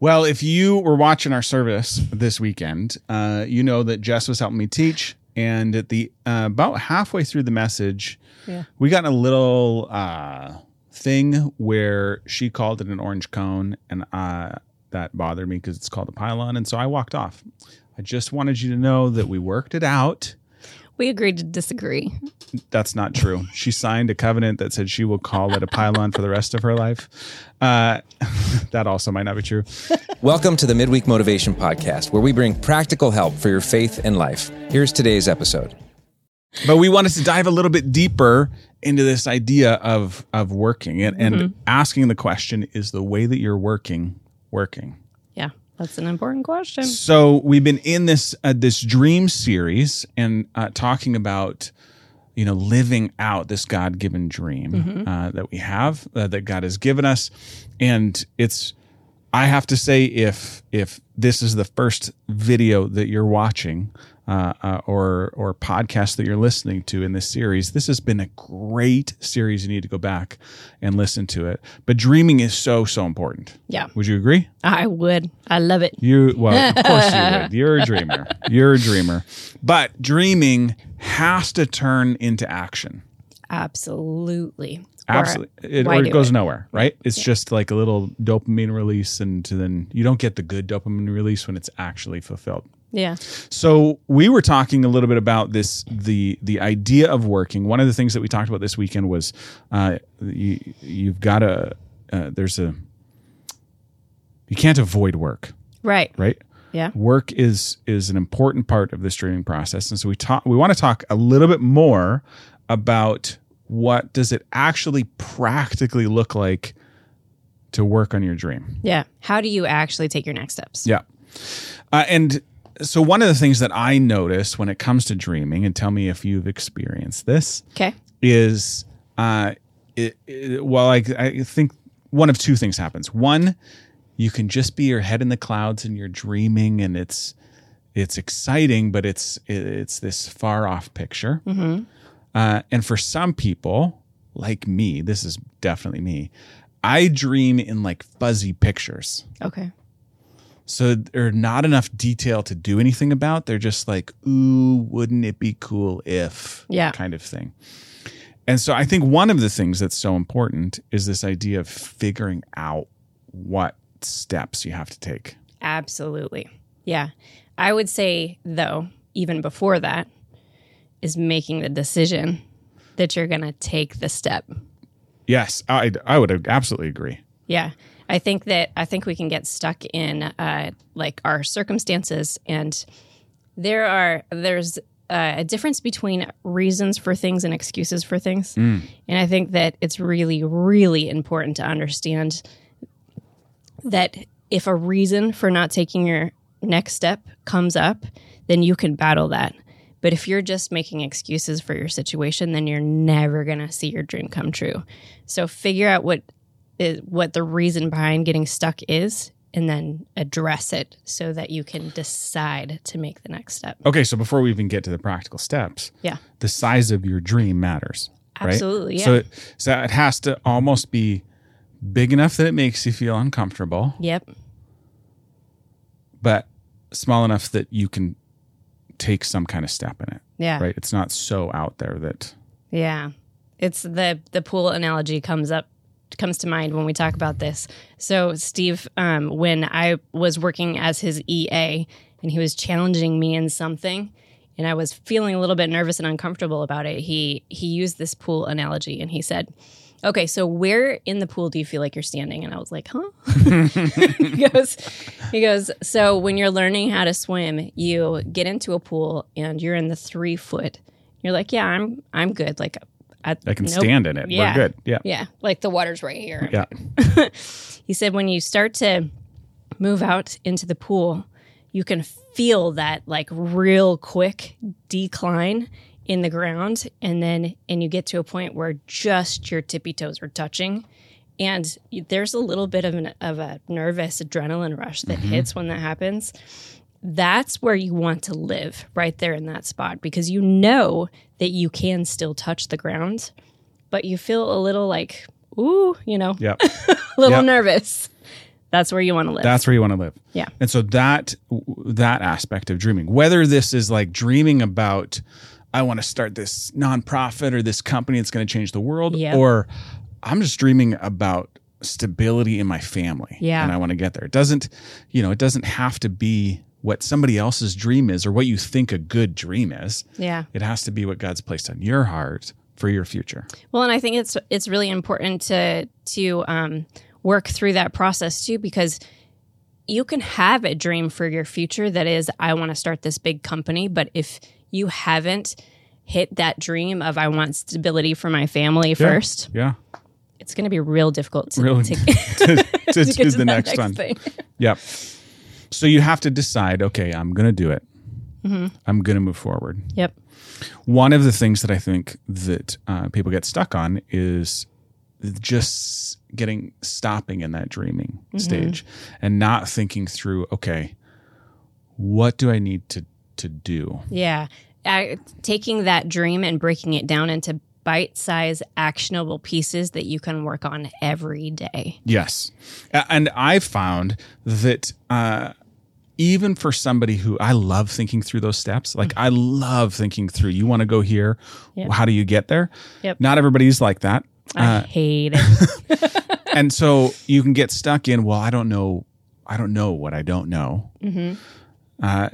Well, if you were watching our service this weekend, uh, you know that Jess was helping me teach, and at the uh, about halfway through the message, Yeah. we got a little uh, thing where she called it an orange cone, and uh, that bothered me because it's called a pylon, and so I walked off. I just wanted you to know that we worked it out. We agreed to disagree. That's not true. She signed a covenant that said she will call it a pylon for the rest of her life. Uh, that also might not be true. Welcome to the Midweek Motivation Podcast, where we bring practical help for your faith and life. Here's today's episode. But we wanted to dive a little bit deeper into this idea of of working and, and asking the question: Is the way that you're working working? That's an important question. So we've been in this uh, this dream series and uh, talking about you know living out this God given dream uh, that we have uh, that God has given us, and it's. I have to say, if if this is the first video that you're watching uh, uh, or or podcast that you're listening to in this series, this has been a great series. You need to go back and listen to it. But dreaming is so so important. Yeah, Would you agree? I would. I love it. You well, of course you would. You're a dreamer. You're a dreamer. But dreaming has to turn into action. Absolutely. Or Absolutely. It, or it goes it? nowhere, right? It's just like a little dopamine release and then you don't get the good dopamine release when it's actually fulfilled. Yeah. So we were talking a little bit about this the the idea of working. One of the things that we talked about this weekend was uh, you, you've got a uh, there's a you can't avoid work, Right. right? Yeah. work is is an important part of the streaming process and so we talk we want to talk a little bit more about what does it actually practically look like to work on your dream Yeah. How do you actually take your next steps? yeah uh, and so one of the things that i notice when it comes to dreaming and tell me if you've experienced this Okay. is uh it, it, well I, I think one of two things happens one you can just be your head in the clouds and you're dreaming and it's it's exciting but it's it, it's this far off picture uh, and for some people like me this is definitely me i dream in like fuzzy pictures Okay. So they're not enough detail to do anything about. They're just like, ooh, wouldn't it be cool if Yeah. kind of thing. And so I think one of the things that's so important is this idea of figuring out what steps you have to take. Absolutely. Yeah. I would say, though, even before that, is making the decision that you're going to take the step. Yes, I I would absolutely agree. Yeah. I think that I think we can get stuck in uh, like our circumstances, and there are there's uh, a difference between reasons for things and excuses for things, and I think that it's really really important to understand that if a reason for not taking your next step comes up, then you can battle that. But if you're just making excuses for your situation, then you're never going to see your dream come true. So figure out what is what the reason behind getting stuck is and then address it so that you can decide to make the next step. Okay, so before we even get to the practical steps, Yeah. the size of your dream matters. right? Absolutely, So yeah. it, so it has to almost be big enough that it makes you feel uncomfortable, Yep. but small enough that you can take some kind of step in it. Yeah. Right? It's not so out there that Yeah. It's the the pool analogy comes up comes to mind when we talk about this. So Steve, um, when I was working as his EA and he was challenging me in something and I was feeling a little bit nervous and uncomfortable about it, he he used this pool analogy and he said, Okay, so where in the pool do you feel like you're standing? And I was like, huh? he goes, he goes, so when you're learning how to swim, you get into a pool and you're in the three foot. You're like, yeah, I'm I'm good. Like I, I can nope. stand in it. Yeah. We're good. Yeah. Yeah, like the water's right here. Yeah. He said when you start to move out into the pool, you can feel that like real quick decline in the ground and then and you get to a point where just your tippy toes are touching and there's a little bit of an of a nervous adrenaline rush that mm-hmm. hits when that happens that's where you want to live right there in that spot because you know that you can still touch the ground but you feel a little like ooh you know Yeah. a little Yep. nervous That's where you want to live. That's where you want to live. Yeah. And so that that aspect of dreaming, whether this is like dreaming about I want to start this nonprofit or this company that's going to change the world Yep. or I'm just dreaming about stability in my family Yeah. and I want to get there. It doesn't, you know, it doesn't have to be what somebody else's dream is or what you think a good dream is. yeah. It has to be what God's placed on your heart for your future. Well, and I think it's it's really important to to um, work through that process too, because you can have a dream for your future that is, I want to start this big company, but if you haven't hit that dream of I want stability for my family first, Yeah. it's going to be real difficult to, Really to, to, to to do get to the that next, one. thing. Yep. So you have to decide, okay, I'm going to do it. Mm-hmm. I'm going to move forward. Yep. One of the things that I think that uh, people get stuck on is just getting stopping in that dreaming Mm-hmm. stage and not thinking through, okay, what do I need to to do? Yeah. Uh, taking that dream and breaking it down into bite sized, actionable pieces that you can work on every day. Yes. And I found that uh, even for somebody who I love thinking through those steps, like I love thinking through, you want to go here. Yep. How do you get there? Yep. Not everybody's like that. I hate it. and so you can get stuck in, well, I don't know. I don't know what I don't know. Mm-hmm. Uh,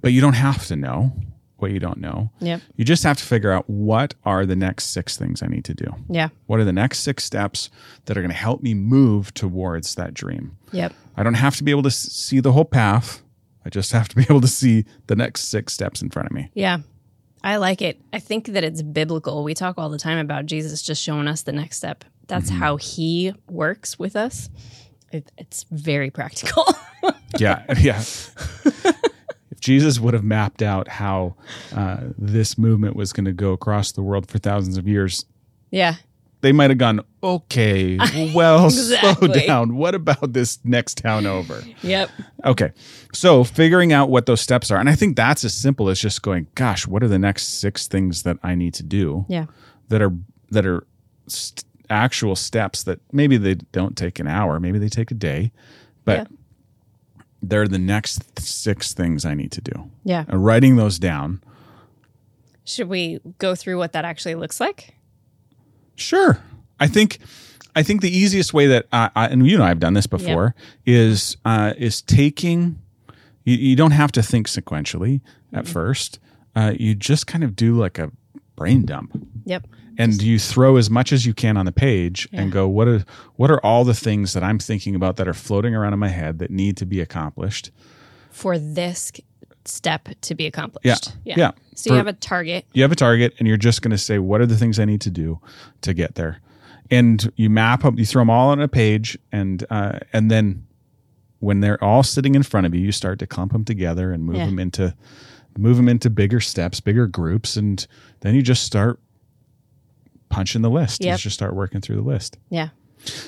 but you don't have to know what you don't know. yep. You just have to figure out what are the next six things I need to do. Yeah. What are the next six steps that are going to help me move towards that dream? Yep. I don't have to be able to see the whole path. I just have to be able to see the next six steps in front of me. Yeah. I like it. I think that it's biblical. We talk all the time about Jesus just showing us the next step. That's mm-hmm. how he works with us. It, it's very practical. Yeah, yeah. Jesus would have mapped out how uh, this movement was going to go across the world for thousands of years, yeah. they might have gone, okay, well, slow down. What about this next town over? Yep. Okay. So figuring out what those steps are. And I think that's as simple as just going, gosh, what are the next six things that I need to do Yeah. that are, that are st- actual steps that maybe they don't take an hour, maybe they take a day, but Yeah. They're the next six things I need to do. Yeah. And writing those down. Should we go through what that actually looks like? Sure. I think I think the easiest way that I, I and you know I've done this before is uh, is taking. You, you don't have to think sequentially at first. Uh, you just kind of do like a brain dump, Yep. and you throw as much as you can on the page and go, what are what are all the things that I'm thinking about that are floating around in my head that need to be accomplished? For this step to be accomplished. Yeah. Yeah. So For- you have a target. you have a target and you're just going to say what are the things i need to do to get there and you map up you throw them all on a page and uh, and then when they're all sitting in front of you you start to clump them together and move Yeah. them into move them into bigger steps bigger groups and then you just start punching the list you just start working through the list Yeah.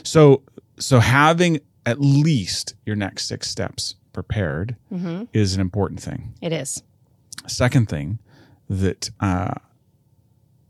so so having at least your next six steps prepared Mm-hmm. is an important thing It is. second thing that uh,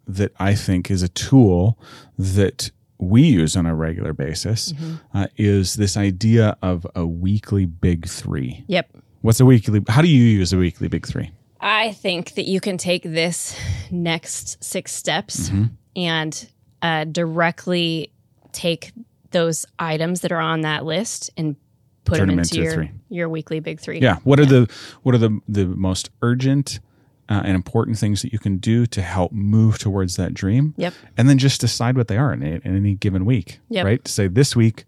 that I think is a tool that we use on a regular basis uh, is this idea of a weekly big three. Yep. What's a weekly? How do you use a weekly big three? I think that you can take this next six steps Mm-hmm. and uh, directly take those items that are on that list and put Turn them into, into your, three. your weekly big three. Yeah. What are the what are the the most urgent uh, and important things that you can do to help move towards that dream? Yep. And then just decide what they are in, in any given week. Yep. Right. Say this week,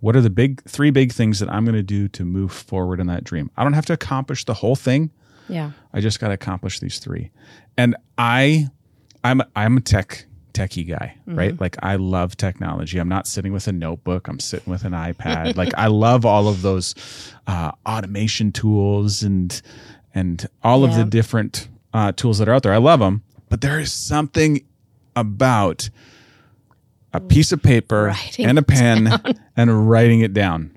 what are the big three big things that I'm going to do to move forward in that dream? I don't have to accomplish the whole thing. Yeah. I just got to accomplish these three. And I, I'm I'm a tech techie guy, right? Like I love technology. I'm not sitting with a notebook. I'm sitting with an iPad. like I love all of those uh, automation tools and and all of the different uh, tools that are out there. I love them, but there is something about a piece of paper Writing and a pen and writing it down,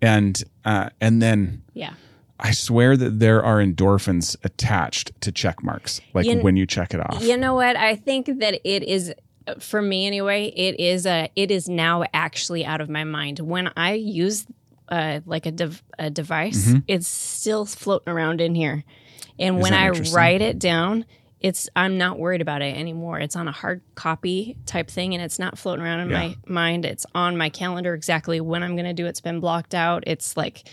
and uh, and then Yeah. I swear that there are endorphins attached to check marks, like You when you check it off. You know what? I think that it is for me anyway, it is a it is now actually out of my mind. When I use uh, like a, dev- a device, Mm-hmm. it's still floating around in here. And Is when I write it down, it's I'm not worried about it anymore. It's on a hard copy type thing, and it's not floating around in Yeah. my mind. It's on my calendar exactly when I'm going to do. it. It's been blocked out. It's like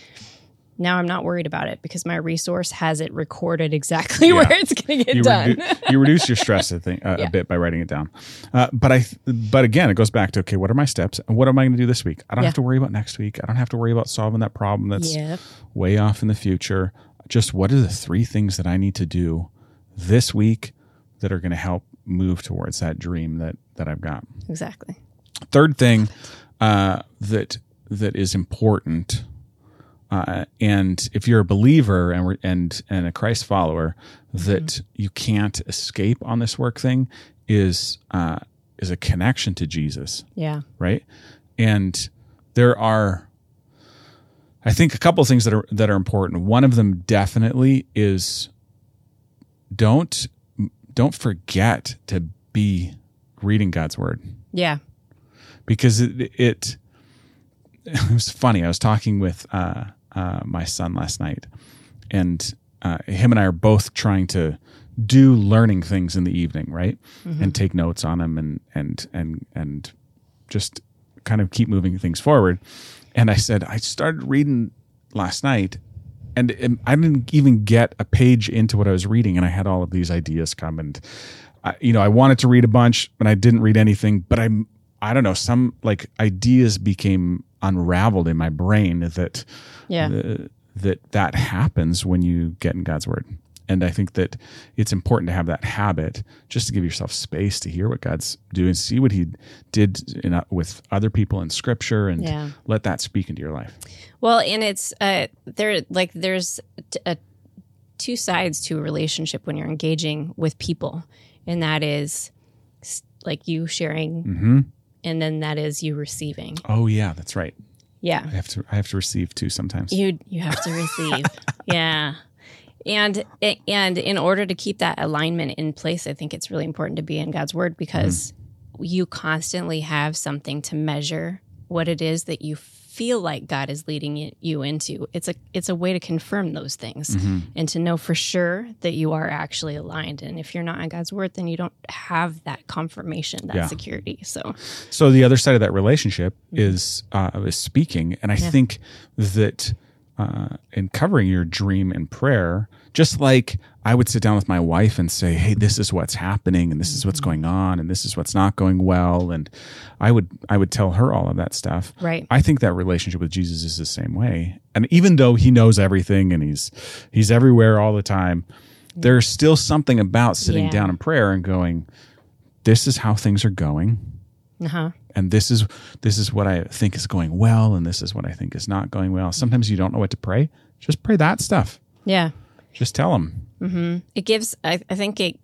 now I'm not worried about it because my resource has it recorded exactly Yeah. where it's going to get you, done. redu- you reduce your stress I think, uh, Yeah. a bit by writing it down. Uh, but I, but again, it goes back to okay, what are my steps and what am I going to do this week? I don't Yeah. have to worry about next week. I don't have to worry about solving that problem that's Yep. way off in the future. Just what are the three things that I need to do this week that are going to help move towards that dream that that I've got. exactly. Third thing uh, that that is important, uh, and if you're a believer and and and a Christ follower, that you can't escape on this work thing is uh, is a connection to Jesus Yeah. right? And there are, I think, a couple of things that are that are important. One of them definitely is don't don't forget to be reading God's word Yeah. because it it, it was funny. I was talking with uh, uh, my son last night, and uh, him and I are both trying to do learning things in the evening, right? And take notes on them, and and and and just kind of keep moving things forward. And I said I started reading last night, and um, I didn't even get a page into what I was reading, and I had all of these ideas come and. I, you know, I wanted to read a bunch, but I didn't read anything. But I'm I don't know, some like ideas became unraveled in my brain that Yeah. uh, that that happens when you get in God's word. And I think that it's important to have that habit just to give yourself space to hear what God's doing, see what He did in, uh, with other people in Scripture, and Yeah. let that speak into your life. Well, and it's uh, there like there's t- a, two sides to a relationship when you're engaging with people, and that is like you sharing, hmm and then that is you receiving. Oh yeah, that's right. Yeah, I have to. I have to receive too sometimes. you you have to receive. yeah. And and in order to keep that alignment in place, I think it's really important to be in God's word because mm. you constantly have something to measure what it is that you feel like God is leading you into. It's a it's a way to confirm those things and to know for sure that you are actually aligned. And if you're not in God's word, then you don't have that confirmation, that Yeah. security. So So the other side of that relationship is uh, is speaking, and I think that uh, in covering your dream in prayer, just like I would sit down with my wife and say, "Hey, this is what's happening, and this is what's going on, and this is what's not going well," and I would I would tell her all of that stuff. Right. I think that relationship with Jesus is the same way, and even though He knows everything and He's He's everywhere all the time, there's still something about sitting Yeah. down in prayer and going, "This is how things are going." uh-huh. And this is this is what I think is going well, and this is what I think is not going well. Sometimes you don't know what to pray. Just pray that stuff. Yeah. Just tell them. it gives I, I think it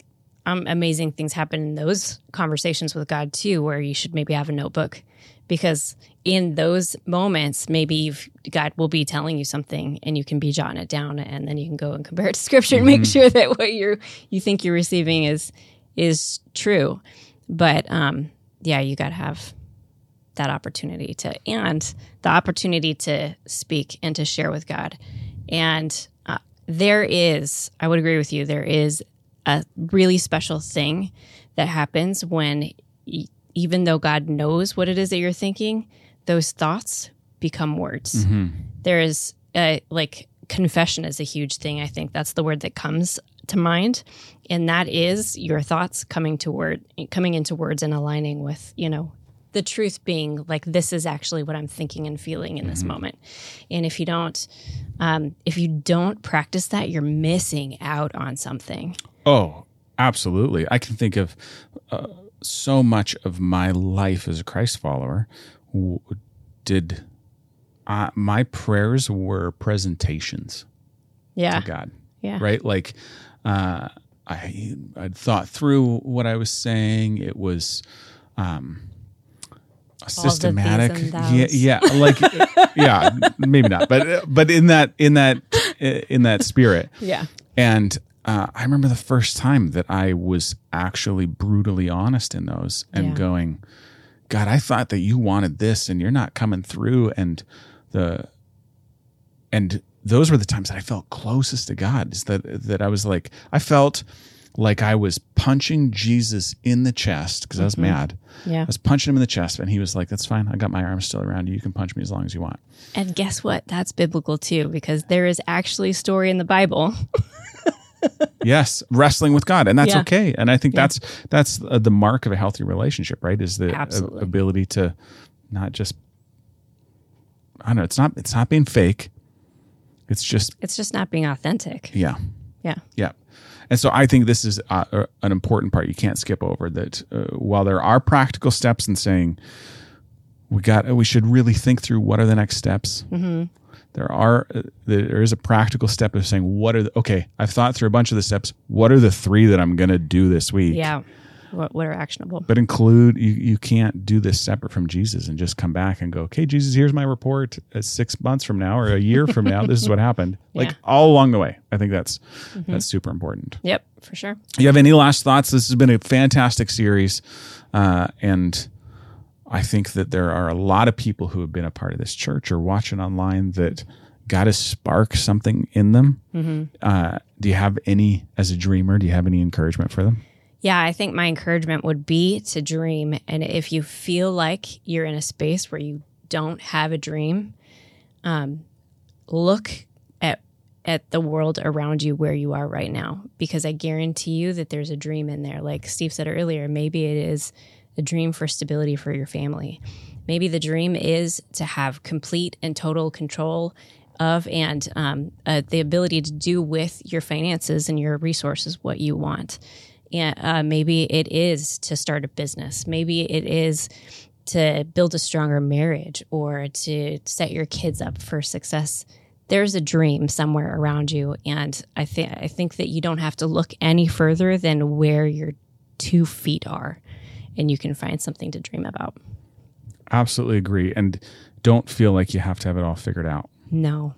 um, amazing things happen in those conversations with god too where you should maybe have a notebook because in those moments maybe you've, god will be telling you something and you can be jotting it down and then you can go and compare it to scripture and make sure that what you're you think you're receiving is is true but um yeah you got to have that opportunity to and the opportunity to speak and to share with god. And uh, there is i would agree with you there is a really special thing that happens when y- even though god knows what it is that you're thinking those thoughts become words. There is a, like confession is a huge thing i think that's the word that comes to mind. And that is your thoughts coming to word coming into words and aligning with you know the truth being like this is actually what i'm thinking and feeling in this moment and if you don't um, if you don't practice that you're missing out on something Oh, absolutely. I can think of uh, so much of my life as a Christ follower. W- did uh, my prayers were presentations yeah to God? yeah right? Like, uh, I I'd thought through what I was saying. It was um, systematic. Yeah, yeah, like yeah, maybe not, but but in that in that in that spirit, yeah and uh, I remember the first time that I was actually brutally honest in those and Yeah. going, God, I thought that you wanted this and you're not coming through. And the, and those were the times that I felt closest to God is that, that I was like, I felt like I was punching Jesus in the chest because I was mad. Yeah. I was punching him in the chest and he was like, that's fine. I got my arm still around you. You can punch me as long as you want. And guess what? That's biblical too, because there is actually a story in the Bible. yes wrestling with god and that's Yeah. okay and i think that's that's uh, the mark of a healthy relationship right is the uh, Absolutely. ability to not just i don't know it's not it's not being fake it's just It's just not being authentic. yeah Yeah. yeah and so i think this is uh, an important part. You can't skip over that uh, while there are practical steps in saying we got we should really think through what are the next steps. There are uh, there is a practical step of saying what are the, okay i've thought through a bunch of the steps. What are the three that i'm going to do this week? Yeah. What, what are actionable? but include you, you can't do this separate from jesus and just come back and go okay jesus here's my report. Uh, six months from now or a year from now this is what happened. Like Yeah. all along the way. I think that's that's super important. Yep, for sure. you have any last thoughts? This has been a fantastic series uh, and i think that there are a lot of people who have been a part of this church or watching online that god has sparked something in them. Uh, do you have any as a dreamer do you have any encouragement for them Yeah, I think my encouragement would be to dream. And if you feel like you're in a space where you don't have a dream, um, look at at the world around you where you are right now, because I guarantee you that there's a dream in there. Like Steve said earlier, maybe it is a dream for stability for your family. Maybe the dream is to have complete and total control of and um, uh, the ability to do with your finances and your resources what you want. Uh, maybe it is to start a business. Maybe it is to build a stronger marriage or to set your kids up for success. There's a dream somewhere around you, and I think I think that you don't have to look any further than where your two feet are, and you can find something to dream about. absolutely agree and don't feel like you have to have it all figured out No,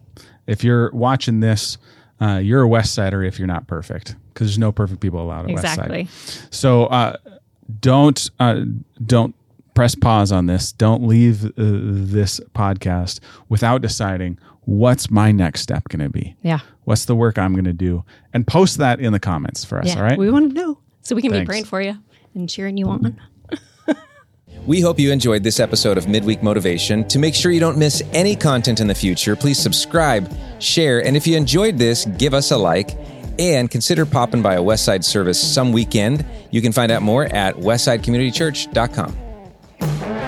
if you're watching this uh, you're a west sider if you're not perfect because there's no perfect people allowed at west exactly. side so uh, don't uh, don't press pause on this don't leave uh, this podcast without deciding what's my next step going to be Yeah, what's the work i'm going to do and post that in the comments for us yeah. all right We want to know so we can Thanks. be praying for you and cheering you on. We hope you enjoyed this episode of Midweek Motivation. To make sure you don't miss any content in the future, please subscribe, share, and if you enjoyed this, give us a like. And consider popping by a Westside service some weekend. You can find out more at westsidecommunitychurch.com.